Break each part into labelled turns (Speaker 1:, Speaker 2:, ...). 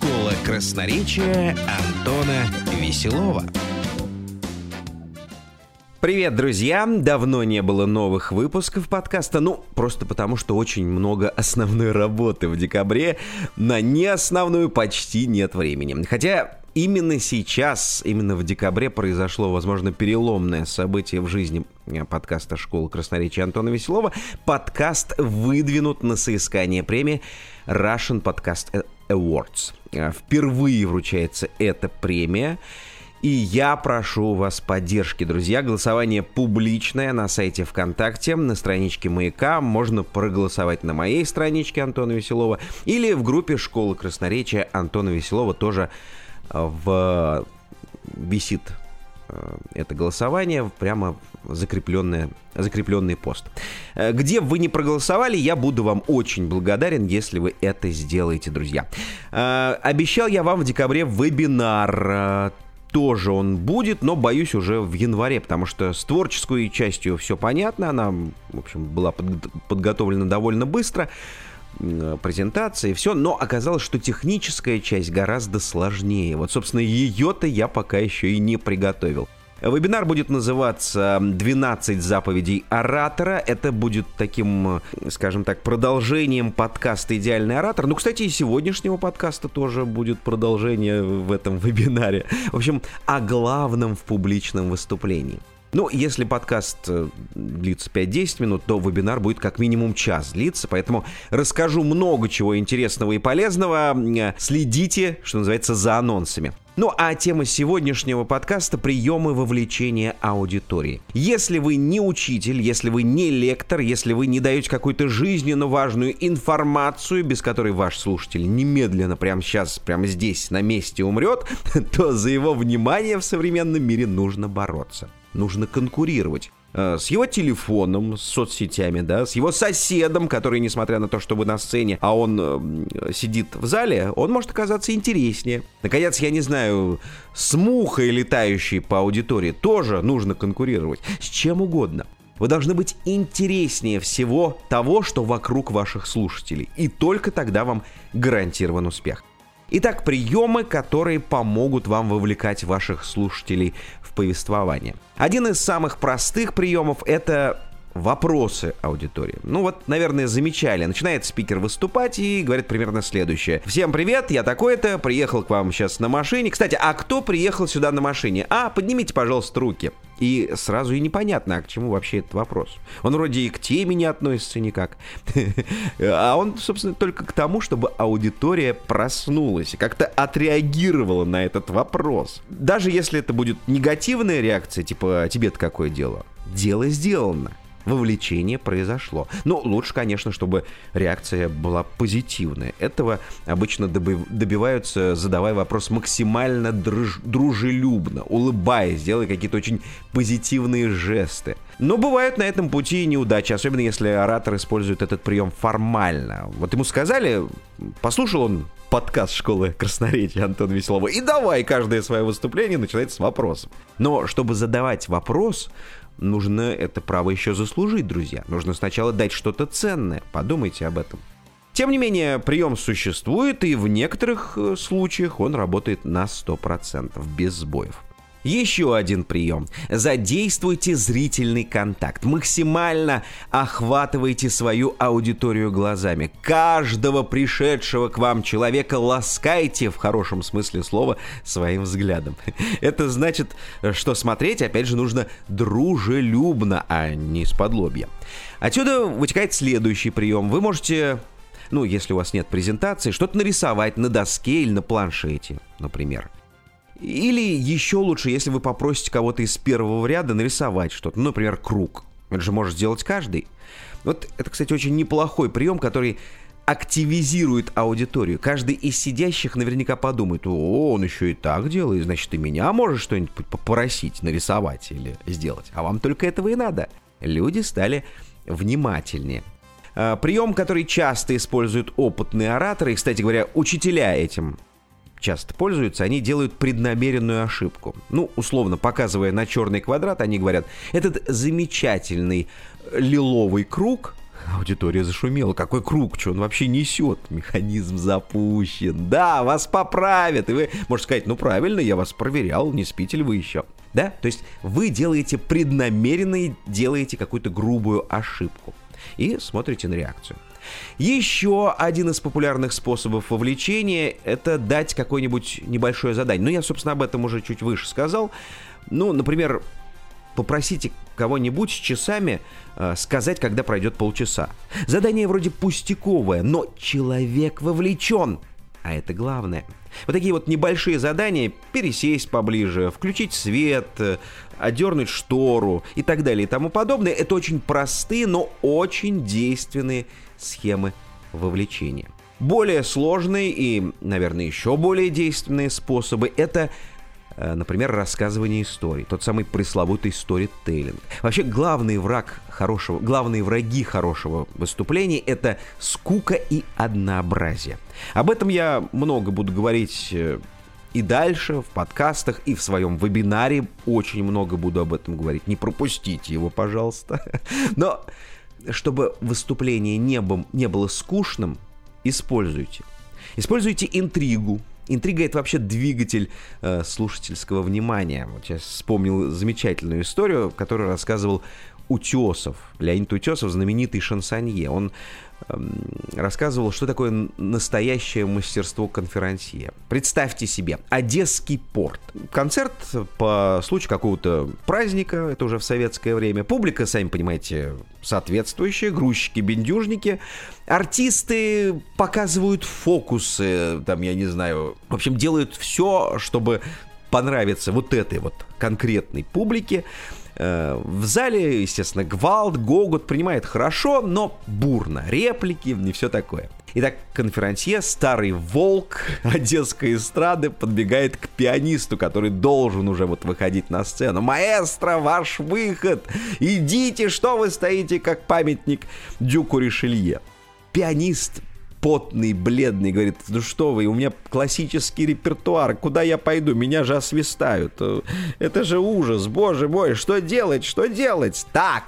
Speaker 1: Школа красноречия Антона Веселова. Привет, друзья! Давно не было новых выпусков подкаста, ну, просто потому, что очень много основной работы в декабре. На неосновную почти нет времени. Хотя именно сейчас, именно в декабре произошло, возможно, переломное событие в жизни э, подкаста «Школа красноречия» Антона Веселова. Подкаст выдвинут на соискание премии Russian Podcast Awards. Э, впервые вручается эта премия. И я прошу вас поддержки, друзья. Голосование публичное на сайте ВКонтакте, на страничке Маяка. Можно проголосовать на моей страничке Антона Веселова или в группе «Школа красноречия» Антона Веселова тоже э, в... висит это голосование, прямо закрепленное, закрепленный пост. Э, где вы не проголосовали, я буду вам очень благодарен, если вы это сделаете, друзья. Обещал я вам в декабре вебинар тоже он будет, но боюсь уже в январе, потому что с творческой частью все понятно, она, в общем, была подготовлена довольно быстро, презентация и все, но оказалось, что техническая часть гораздо сложнее. Вот, собственно, ее-то я пока еще и не приготовил. Вебинар будет называться «12 заповедей оратора». Это будет таким, скажем так, продолжением подкаста «Идеальный оратор». Ну, кстати, и сегодняшнего подкаста тоже будет продолжение в этом вебинаре. В общем, о главном в публичном выступлении. Ну, если подкаст э, длится 5-10 минут, то вебинар будет как минимум час длиться, поэтому расскажу много чего интересного и полезного. Следите, что называется, за анонсами. Ну а тема сегодняшнего подкаста – приемы вовлечения аудитории. Если вы не учитель, если вы не лектор, если вы не даете какую-то жизненно важную информацию, без которой ваш слушатель немедленно, прямо сейчас, прямо здесь, на месте умрет, то за его внимание в современном мире нужно бороться нужно конкурировать э, с его телефоном, с соцсетями, да, с его соседом, который, несмотря на то, что вы на сцене, а он э, сидит в зале, он может оказаться интереснее. Наконец, я не знаю, с мухой, летающей по аудитории, тоже нужно конкурировать. С чем угодно. Вы должны быть интереснее всего того, что вокруг ваших слушателей. И только тогда вам гарантирован успех. Итак, приемы, которые помогут вам вовлекать ваших слушателей в повествование. Один из самых простых приемов – это вопросы аудитории. Ну вот, наверное, замечали. Начинает спикер выступать и говорит примерно следующее. Всем привет, я такой-то, приехал к вам сейчас на машине. Кстати, а кто приехал сюда на машине? А, поднимите, пожалуйста, руки. И сразу и непонятно, а к чему вообще этот вопрос. Он вроде и к теме не относится никак. А он, собственно, только к тому, чтобы аудитория проснулась как-то отреагировала на этот вопрос. Даже если это будет негативная реакция, типа «тебе-то какое дело?» Дело сделано вовлечение произошло. Но ну, лучше, конечно, чтобы реакция была позитивная. Этого обычно добиваются, задавая вопрос максимально друж дружелюбно, улыбаясь, делая какие-то очень позитивные жесты. Но бывают на этом пути неудачи, особенно если оратор использует этот прием формально. Вот ему сказали, послушал он подкаст школы красноречия Антона Веселова, и давай каждое свое выступление начинать с вопросов. Но чтобы задавать вопрос, нужно это право еще заслужить, друзья. Нужно сначала дать что-то ценное. Подумайте об этом. Тем не менее, прием существует, и в некоторых э, случаях он работает на 100%, без сбоев. Еще один прием. Задействуйте зрительный контакт. Максимально охватывайте свою аудиторию глазами. Каждого пришедшего к вам человека ласкайте в хорошем смысле слова своим взглядом. Это значит, что смотреть, опять же, нужно дружелюбно, а не с подлобья. Отсюда вытекает следующий прием. Вы можете ну, если у вас нет презентации, что-то нарисовать на доске или на планшете, например. Или еще лучше, если вы попросите кого-то из первого ряда нарисовать что-то, ну, например, круг. Это же может сделать каждый. Вот это, кстати, очень неплохой прием, который активизирует аудиторию. Каждый из сидящих наверняка подумает, о, он еще и так делает, значит, и меня может что-нибудь попросить, нарисовать или сделать. А вам только этого и надо. Люди стали внимательнее. А, прием, который часто используют опытные ораторы, и, кстати говоря, учителя этим часто пользуются, они делают преднамеренную ошибку. Ну, условно, показывая на черный квадрат, они говорят, этот замечательный лиловый круг Аудитория зашумела. Какой круг? Что он вообще несет? Механизм запущен. Да, вас поправят. И вы можете сказать, ну правильно, я вас проверял, не спите ли вы еще. Да? То есть вы делаете преднамеренно и делаете какую-то грубую ошибку. И смотрите на реакцию. Еще один из популярных способов вовлечения – это дать какое-нибудь небольшое задание. Ну, я, собственно, об этом уже чуть выше сказал. Ну, например, попросите кого-нибудь с часами э, сказать, когда пройдет полчаса. Задание вроде пустяковое, но человек вовлечен. А это главное. Вот такие вот небольшие задания, пересесть поближе, включить свет, э, одернуть штору и так далее и тому подобное, это очень простые, но очень действенные схемы вовлечения. Более сложные и, наверное, еще более действенные способы – это например, рассказывание историй, тот самый пресловутый сторителлинг. Вообще, главный враг хорошего, главные враги хорошего выступления – это скука и однообразие. Об этом я много буду говорить э, и дальше в подкастах, и в своем вебинаре очень много буду об этом говорить. Не пропустите его, пожалуйста. Но чтобы выступление не, был, не было скучным, используйте. Используйте интригу, Интрига — это вообще двигатель э, слушательского внимания. Вот я вспомнил замечательную историю, которую рассказывал Утесов. Леонид Утесов, знаменитый шансонье. Он Эм, рассказывал, что такое настоящее мастерство конферансье. Представьте себе, Одесский порт. Концерт по случаю какого-то праздника, это уже в советское время. Публика, сами понимаете, соответствующая, грузчики, бендюжники. Артисты показывают фокусы, там, я не знаю, в общем, делают все, чтобы понравиться вот этой вот конкретной публике. Э, в зале, естественно, гвалт, гогот принимает хорошо, но бурно. Реплики, не все такое. Итак, конферансье, старый волк одесской эстрады, подбегает к пианисту, который должен уже вот выходить на сцену. «Маэстро, ваш выход! Идите, что вы стоите, как памятник Дюку Ришелье!» Пианист потный, бледный, говорит, ну что вы, у меня классический репертуар, куда я пойду, меня же освистают. Это же ужас, боже мой, что делать, что делать? Так,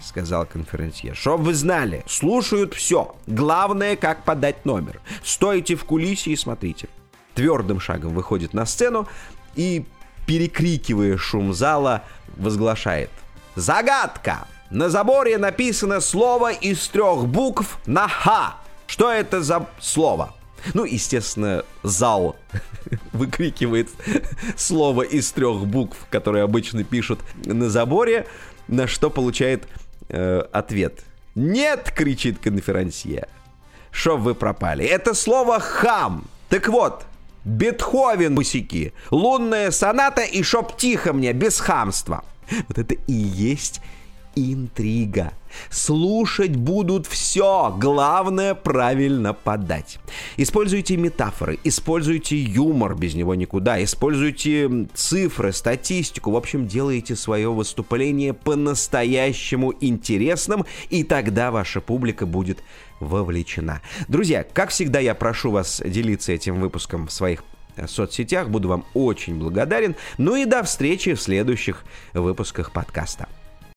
Speaker 1: сказал конференция. Чтоб вы знали, слушают все. Главное, как подать номер. Стойте в кулисе и смотрите. Твердым шагом выходит на сцену и, перекрикивая шум зала, возглашает. Загадка! На заборе написано слово из трех букв на «Х». Что это за слово? Ну, естественно, зал выкрикивает слово из трех букв, которые обычно пишут на заборе, на что получает э, ответ. «Нет!» — кричит конферансье. «Шо вы пропали? Это слово «хам». Так вот, Бетховен, бусики, лунная соната и шоп тихо мне, без хамства. Вот это и есть интрига. Слушать будут все, главное правильно подать. Используйте метафоры, используйте юмор, без него никуда, используйте цифры, статистику, в общем, делайте свое выступление по-настоящему интересным, и тогда ваша публика будет вовлечена. Друзья, как всегда, я прошу вас делиться этим выпуском в своих э, соцсетях. Буду вам очень благодарен. Ну и до встречи в следующих выпусках подкаста.